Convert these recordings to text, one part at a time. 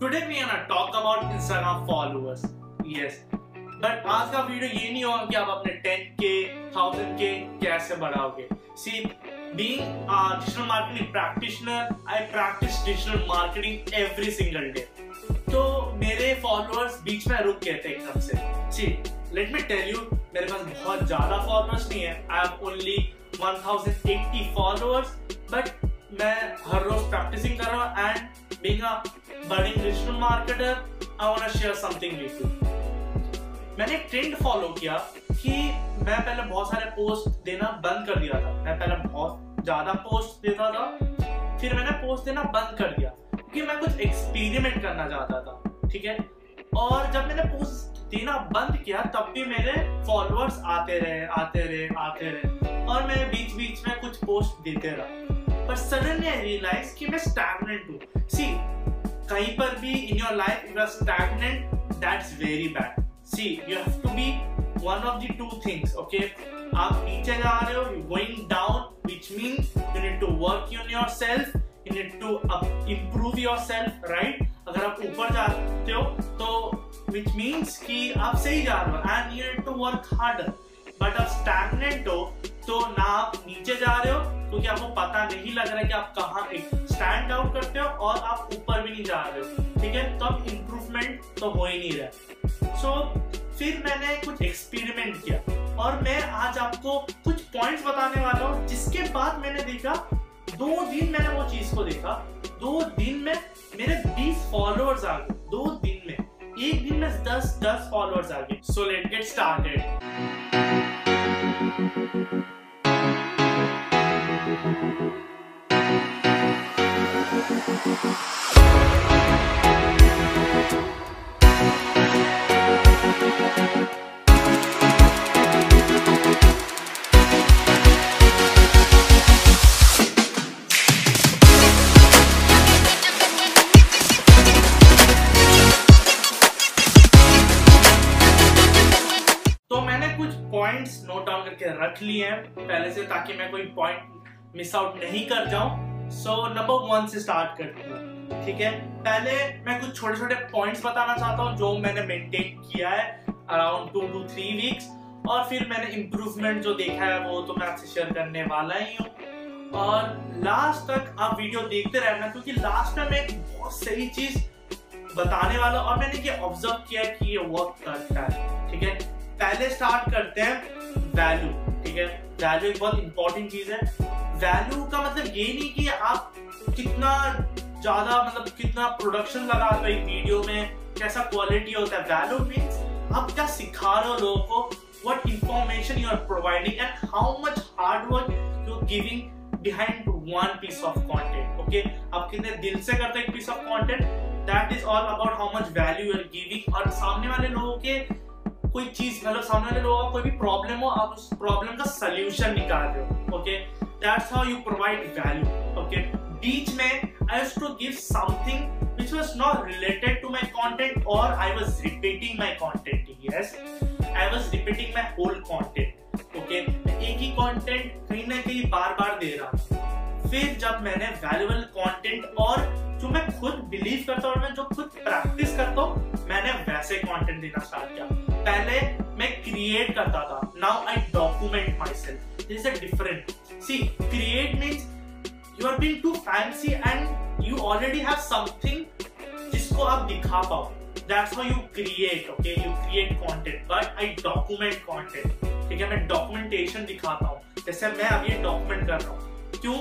Today we are talk about Instagram followers yes but आज का video ये नहीं होगा कि आप अपने 10k 1000k कैसे बढ़ाओगे? See being a digital marketing practitioner I practice digital marketing every single day तो मेरे फॉलोअर्स बीच में रुक गए थे एकदम से। See let me tell you मेरे पास बहुत ज़्यादा फॉलोअर्स नहीं है। I have only 1080 followers but मैं हर रोज प्रैक्टिसिंग कर रहा हूँ and being a budding digital marketer, I want to share something with you. मैंने ट्रेंड फॉलो किया कि मैं पहले बहुत सारे पोस्ट देना बंद कर दिया था। मैं पहले बहुत ज़्यादा पोस्ट देता था फिर मैंने पोस्ट देना बंद कर दिया। क्योंकि मैं कुछ एक्सपेरिमेंट करना चाहता था ठीक है? और जब मैंने पोस्ट देना बंद किया तब भी मेरे फॉलोअर्स आते रहे आते रहे आते रहे। और मैं बीच बीच में कुछ पोस्ट देते रहा। पर सडनली आई रियलाइज़ कि मैं स्टैगनेंट हूँ। सी कहीं पर भी in your life you are stagnant that's very bad see you have to be one of the two things okay आप नीचे जा रहे हो you going down which means you need to work on yourself you need to improve yourself right अगर आप ऊपर जाते हो तो व्हिच मींस कि आप सही जा रहे हो and you need to work harder but आप स्टैगनेंट हो तो ना आप नीचे जा रहे हो क्योंकि आपको पता नहीं लग रहा है कि आप कहाँ स्टैंड आउट करते हो और आप ऊपर भी नहीं जा रहे हो। ठीक है? तो अब इम्प्रूवमेंट तो हो ही नहीं रहा सो so, फिर मैंने कुछ एक्सपेरिमेंट किया और मैं आज आपको कुछ पॉइंट्स बताने वाला हूँ जिसके बाद मैंने देखा दो दिन मैंने वो चीज़ को देखा। दो दिन में मेरे 20 फॉलोअर्स आ गए। दो दिन में। एक दिन में 10 10 फॉलोअर्स आ गए। So let get started points note down करके रख लिए हैं पहले से ताकि मैं कोई पॉइंट मिस आउट नहीं कर जाऊँ। सो नंबर वन से स्टार्ट करते हैं ठीक है? पहले मैं कुछ छोटे छोटे पॉइंट्स बताना चाहता हूँ, जो मैंने मेंटेन किया है around two two three weeks और फिर मैंने इम्प्रूवमेंट जो देखा है, वो तो मैं आपसे शेयर करने वाला ही हूँ। और लास्ट तक आप वीडियो देखते रहना, क्योंकि लास्ट में मैं एक बहुत सही चीज़ बताने वाला और मैंने ये ऑब्ज़र्व किया कि ये वर्क करता है। ठीक है? पहले स्टार्ट करते हैं वैल्यू ठीक है? वैल्यू एक बहुत इंपॉर्टेंट चीज़ है। वैल्यू का मतलब ये नहीं कि आप कितना ज़्यादा मतलब कितना प्रोडक्शन लगा रहे हो एक वीडियो में, कैसा क्वालिटी होता है। वैल्यू मीन आप क्या सिखा रहे हो लोगों को what information you are providing and how much hard work you giving behind one piece of content okay आप कितने दिल से करते हैं एक piece of content that is all about how much value you are giving और सामने वाले लोगों के कोई चीज़ मतलब सामने वाले लोगों का कोई भी प्रॉब्लम हो, आप उस प्रॉब्लम का सोल्यूशन निकाल रहे हो okay that's how you provide value okay बीच में I used to give something which was not related to my content or I was repeating my content, yes? I was repeating my whole content, okay? एक ही content कहीं ना कहीं बार बार दे रहा फिर जब मैंने valuable content और जो मैं खुद बिलीव करता हूँ और मैं जो खुद प्रैक्टिस करता हूँ, मैंने वैसे कंटेंट देना स्टार्ट किया। पहले मैं क्रिएट करता था. Now I document myself this different see create means you are being too fancy and you already have something जिसको आप दिखा पाओ. That's why you create okay you create content but I document content ठीक है? मैं documentation दिखाता हूँ. जैसे मैं अभी डॉक्यूमेंट कर रहा हूँ. क्यों?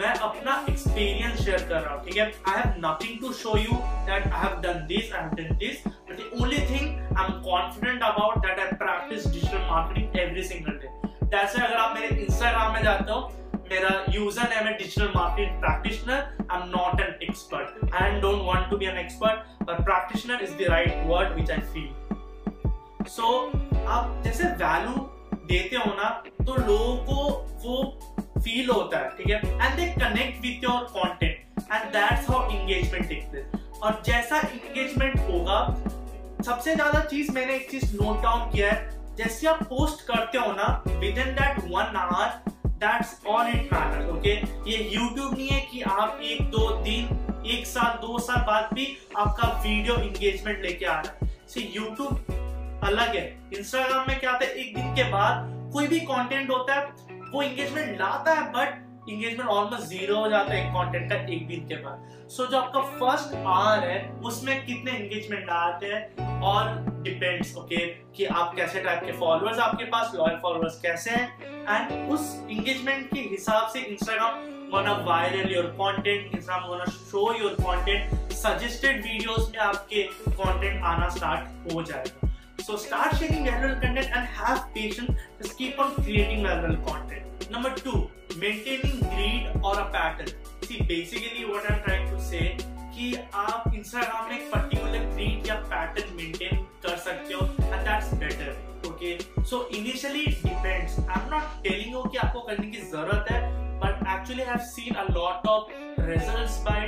मैं अपना एक्सपीरियंस शेयर कर रहा हूँ, ठीक है? I have nothing to show you that I have done this I have done this but the only thing I am confident about that I practice digital marketing every single day जैसे अगर आप मेरे Instagram में जाते हो, मेरा username है digital marketing practitioner I am not an expert I don't want to be an expert but practitioner is the right word which I feel so आप जैसे वैल्यू देते हो ना तो लोगों को वो फील होता है, ठीक है? And they connect with your content and that's how engagement take place और जैसा एंगेजमेंट होगा, सबसे ज़्यादा चीज़ मैंने एक चीज़ नोट डाउन किया है, जैसे आप पोस्ट करते हो ना within that one hour that's all it matters okay ये यूट्यूब नहीं है कि आप एक, दो दिन, एक साल, दो साल बाद भी आपका वीडियो इंगेजमेंट लेके आ रहा है। यूट्यूब अलग है। इंस्टाग्राम में क्या होता है, एक दिन के बाद कोई भी कंटेंट होता है वो इंगेजमेंट लाता है बट इंगेजमेंट ऑलमोस्ट ज़ीरो हो जाता है एक कंटेंट का एक दिन के बाद। सो so, जो आपका फ़र्स्ट आवर है उसमें कितने एंगेजमेंट आते हैं? और डिपेंड्स ओके okay, कि आप कैसे टाइप के फॉलोअर्स आपके पास लॉयल फॉलोअर्स कैसे हैं? एंड उस इंगेजमेंट के हिसाब से Instagram gonna viral your content instagram gonna show your content suggested videos में आपके content आना start हो जाएगा। So start sharing viral content and have patience just keep on creating viral content number two maintaining greed or a pattern see basically what i'm trying to say कि आप Instagram में एक particular grid या pattern maintain कर सकते हो and that's better okay so initially depends I am not telling you कि आपको करने की ज़रूरत है but actually I have seen a lot of results by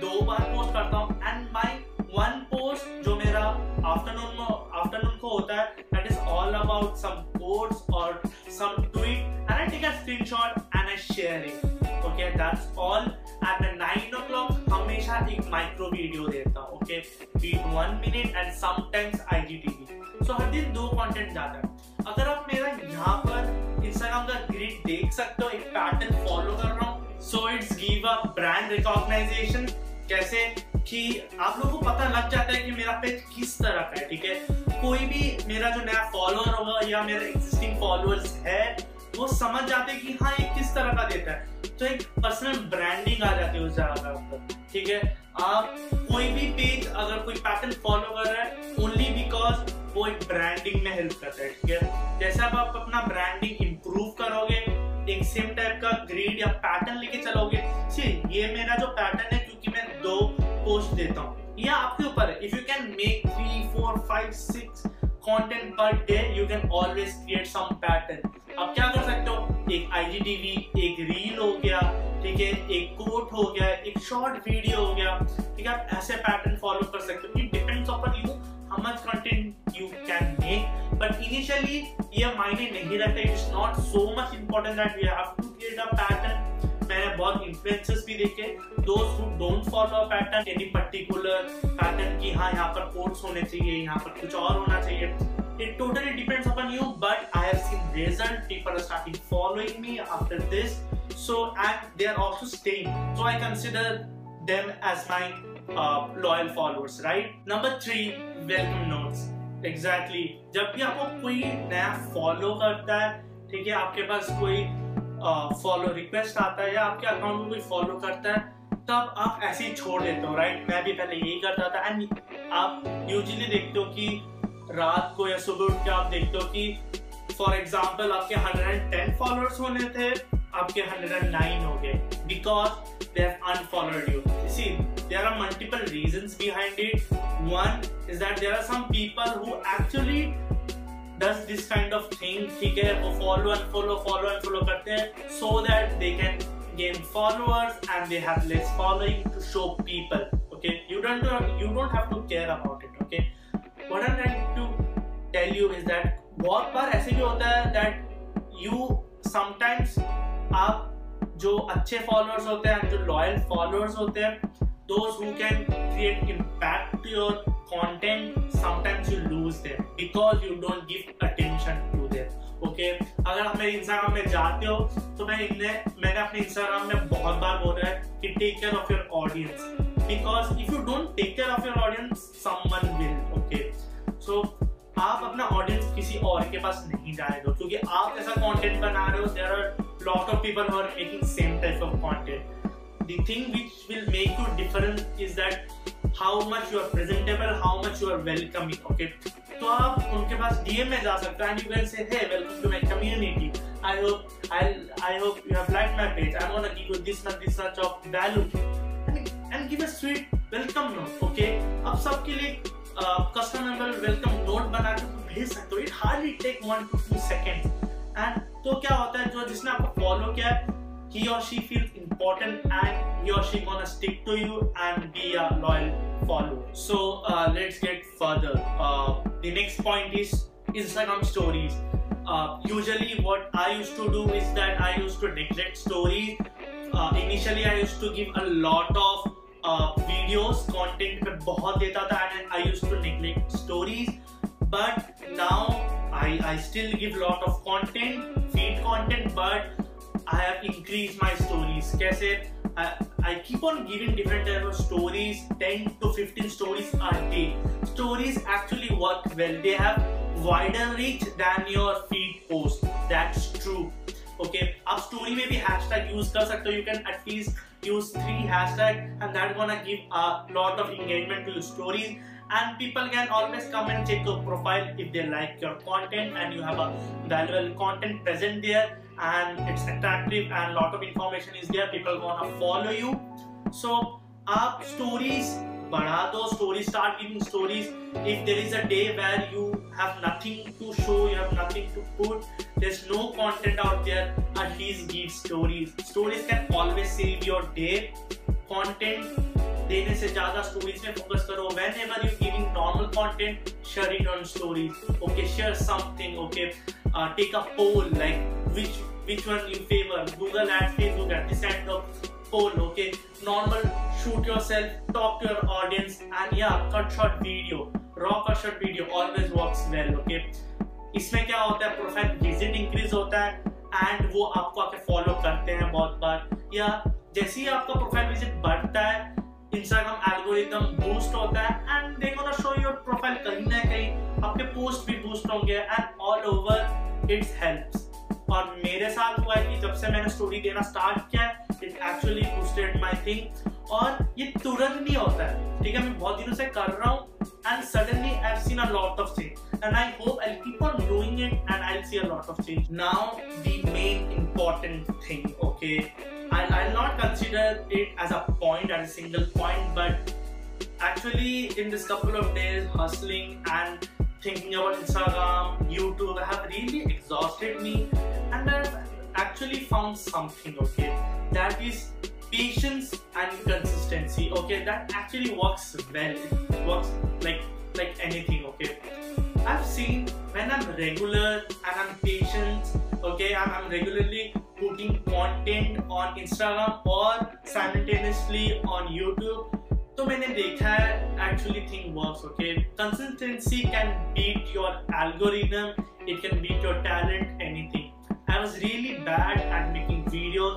दो बार पोस्ट करता हूँ एंड माई वन पोस्ट जो मेरा आफ्टरनून आफ्टरनून को होता है that is all about some codes और some tweet and I take a screenshot and I share it okay that's all at the nine o'clock हमेशा एक माइक्रो वीडियो देता हूँ okay beat one minute and sometimes IGTV so हर दिन दो content जाता है। अगर आप मेरा यहाँ पर इंस्टाग्राम का ग्रिड देख सकते हो, एक पैटर्न फॉलो कर रहा हूँ so it's give a brand recognisation कैसे कि आप लोगों को पता लग जाता है कि मेरा पेज किस तरह का है, ठीक है? कोई भी मेरा जो नया फॉलोअर होगा या मेरा एग्जिस्टिंग फॉलोअर्स है, वो समझ जाते हैं कि हाँ ये किस तरह का देता है। तो एक पर्सनल ब्रांडिंग आ जाती है उस जगह पर ठीक है? आप कोई भी पेज अगर कोई पैटर्न फॉलो कर रहा है ओनली बिकॉज़ वो एक ब्रांडिंग में हेल्प करता है, ठीक है? जैसे आप अपना ब्रांडिंग एक सेम टाइप का ग्रीड या पैटर्न लेके चलोगे। सी ये मेरा जो पैटर्न है क्योंकि मैं दो पोस्ट देता हूँ। या आपके ऊपर है। If you can make three four five six content per day you can always create some pattern अब क्या कर सकते हो? एक आईजीटीवी एक रील हो गया, ठीक है? एक कोट हो गया, एक शॉर्ट वीडियो हो गया, ठीक है? आप ऐसे पैटर्न फॉलो कर सकते हो। It depends upon you how much content you can make but initially ये मायने नहीं रखते it is not so much important that we have to create a pattern मैंने बहुत इन्फ्लुएंसर्स भी देखे. दोस्त who don't follow pattern any particular pattern की हाँ यहाँ पर कोट्स होने चाहिए, यहाँ पर कुछ और होना चाहिए. It totally depends upon you, but i have seen result. People are starting following me after this. So, and they are also staying. So, i consider them as my uh, loyal followers right? Number three welcome notes. Exactly. जब भी आपको कोई नया follow करता है ठीक है आपके पास कोई uh, रिक्वेस्ट आता है या आपके अकाउंट में कोई फॉलो करता है तब आप ऐसे ही छोड़ देते हो राइट मैं भी पहले यही करता था। एंड आप यूजुअली देखते हो कि रात को या सुबह उठ के आप देखते हो कि फॉर एग्ज़ाम्पल आपके 110 फॉलोअर्स होने थे आपके 109 हो गए because they have unfollowed you see there are multiple reasons behind it one is that there are some people who actually does this kind of thing ठीक है वो follow and follow follow and follow करते हैं so that they can gain followers and they have less following to show people okay you don't you don't have to care about it okay what I'm trying to tell you is that बहुत बार ऐसे भी होता है that you sometimes आप जो अच्छे followers होते हैं जो loyal followers होते हैं those who can create impact to your content, sometimes you lose them because you don't give attention to them okay okay? अगर आप मेरे इंस्टाग्राम में जाते हो तो मैं इन्हें मैंने अपने इंस्टाग्राम में बहुत बार बोला है कि take care of your audience because if you don't take care of your audience someone will okay so आप अपना ऑडियंस किसी और के पास नहीं जाने दो क्योंकि आप ऐसा कंटेंट बना रहे हो there are lot of people who are making same type of content the thing which will make you different is that how much you are presentable, how much you are welcoming, okay? तो आप उनके पास DM में जा सकते हो and you can say hey welcome to my community I hope I I hope you have like my page I want to give you this much this much of value and give a sweet welcome note okay अब सबके लिए customer welcome note बना के भेज सकते हो. It hardly take one two two second and तो क्या होता है, जो जिसने आपको फॉलो किया है he or she feels important and he or she gonna stick to you and be a loyal follower. So uh, let's get further. Uh, the next point is instagram stories. Uh, usually what i used to do is that i used to neglect stories. Uh, initially i used to give a lot of uh, videos content but bahut deta tha and i used to neglect stories. But now i i still give lot of content feed content have increased my stories. कैसे I, I keep on giving different type of stories, 10 to 15 stories a day. Stories actually work well. They have wider reach than your feed post. That's true. Okay, आप story में भी hashtag use कर सकते हो. You can at least use three hashtag and that's gonna give a lot of engagement to your stories and people can always come and check your profile if they like your content and you have a valuable content present there and it's attractive and lot of information is there people wanna follow you so up stories बढ़ा दो stories start giving stories if there is a day where you have nothing to show you have nothing to put there's no content out there at least give stories stories can always save your day content देने से ज़्यादा stories में focus करो। Whenever you giving normal content share it on stories okay share something okay take a poll like which which one you favour Google at Facebook at this end of poll okay normal shoot yourself talk your audience and या cut short video raw cut short video always work well okay इसमें क्या होता है? Profile visit increase होता है and वो आपको आके फॉलो करते हैं बहुत बार। या जैसे ही आपका प्रोफ़ाइल विज़िट बढ़ता है इंस्टाग्राम एल्गोरिदम बूस्ट होता है and they gonna show your profile कहीं ना कहीं आपके पोस्ट भी बूस्ट होंगे and all over it's helps और मेरे साथ हुआ है कि जब से मैंने स्टोरी देना स्टार्ट किया it actually boosted my thing और ये तुरंत नहीं होता है, ठीक है, मैं बहुत दिनों से कर रहा हूँ and suddenly I have seen a lot of change and I hope I keep on doing it and I see a lot of change now the main important thing okay I'll, I'll not consider it as a point, as a single point, but actually in this couple of days hustling and thinking about Instagram, YouTube have really exhausted me and I've actually found something, okay, that is patience and consistency, okay, that actually works well, it works like, like anything, okay. I've seen when I'm regular and I'm patient, okay, I'm, I'm regularly content on Instagram और simultaneously on YouTube तो मैंने देखा है actually thing works okay consistency can beat your algorithm it can beat your talent anything I was really bad at making video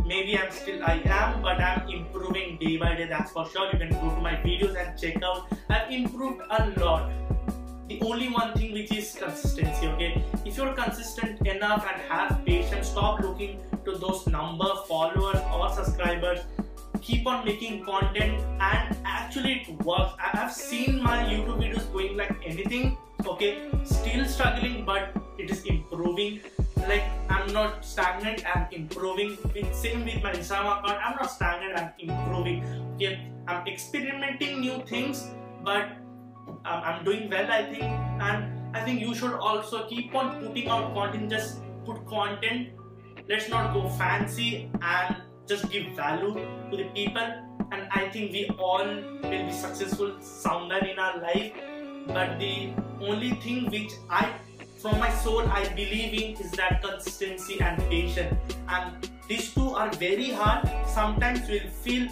maybe I am still I am but I am improving day by day that's for sure you can improve my videos and check out I improved a lot the only one thing which is consistency okay? If you're consistent enough and have patience stop looking to those number followers or subscribers. Keep on making content and actually it works. I have seen my youtube videos going like anything okay? Still struggling but it is improving. Like i'm not stagnant i'm improving. With same with my instagram account. I'm not stagnant i'm improving okay? I'm experimenting new things but I'm doing well, I think, and I think you should also keep on putting out content. Just put content. Let's not go fancy and just give value to the people. And I think we all will be successful somewhere in our life. But the only thing which I, from my soul, I believe in is that consistency and patience. And these two are very hard. Sometimes we'll feel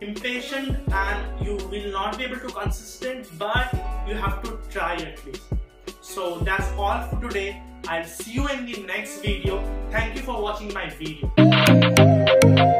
impatient and you will not be able to consistent but you have to try at least. So that's all for today. I'll see you in the next video. Thank you for watching my video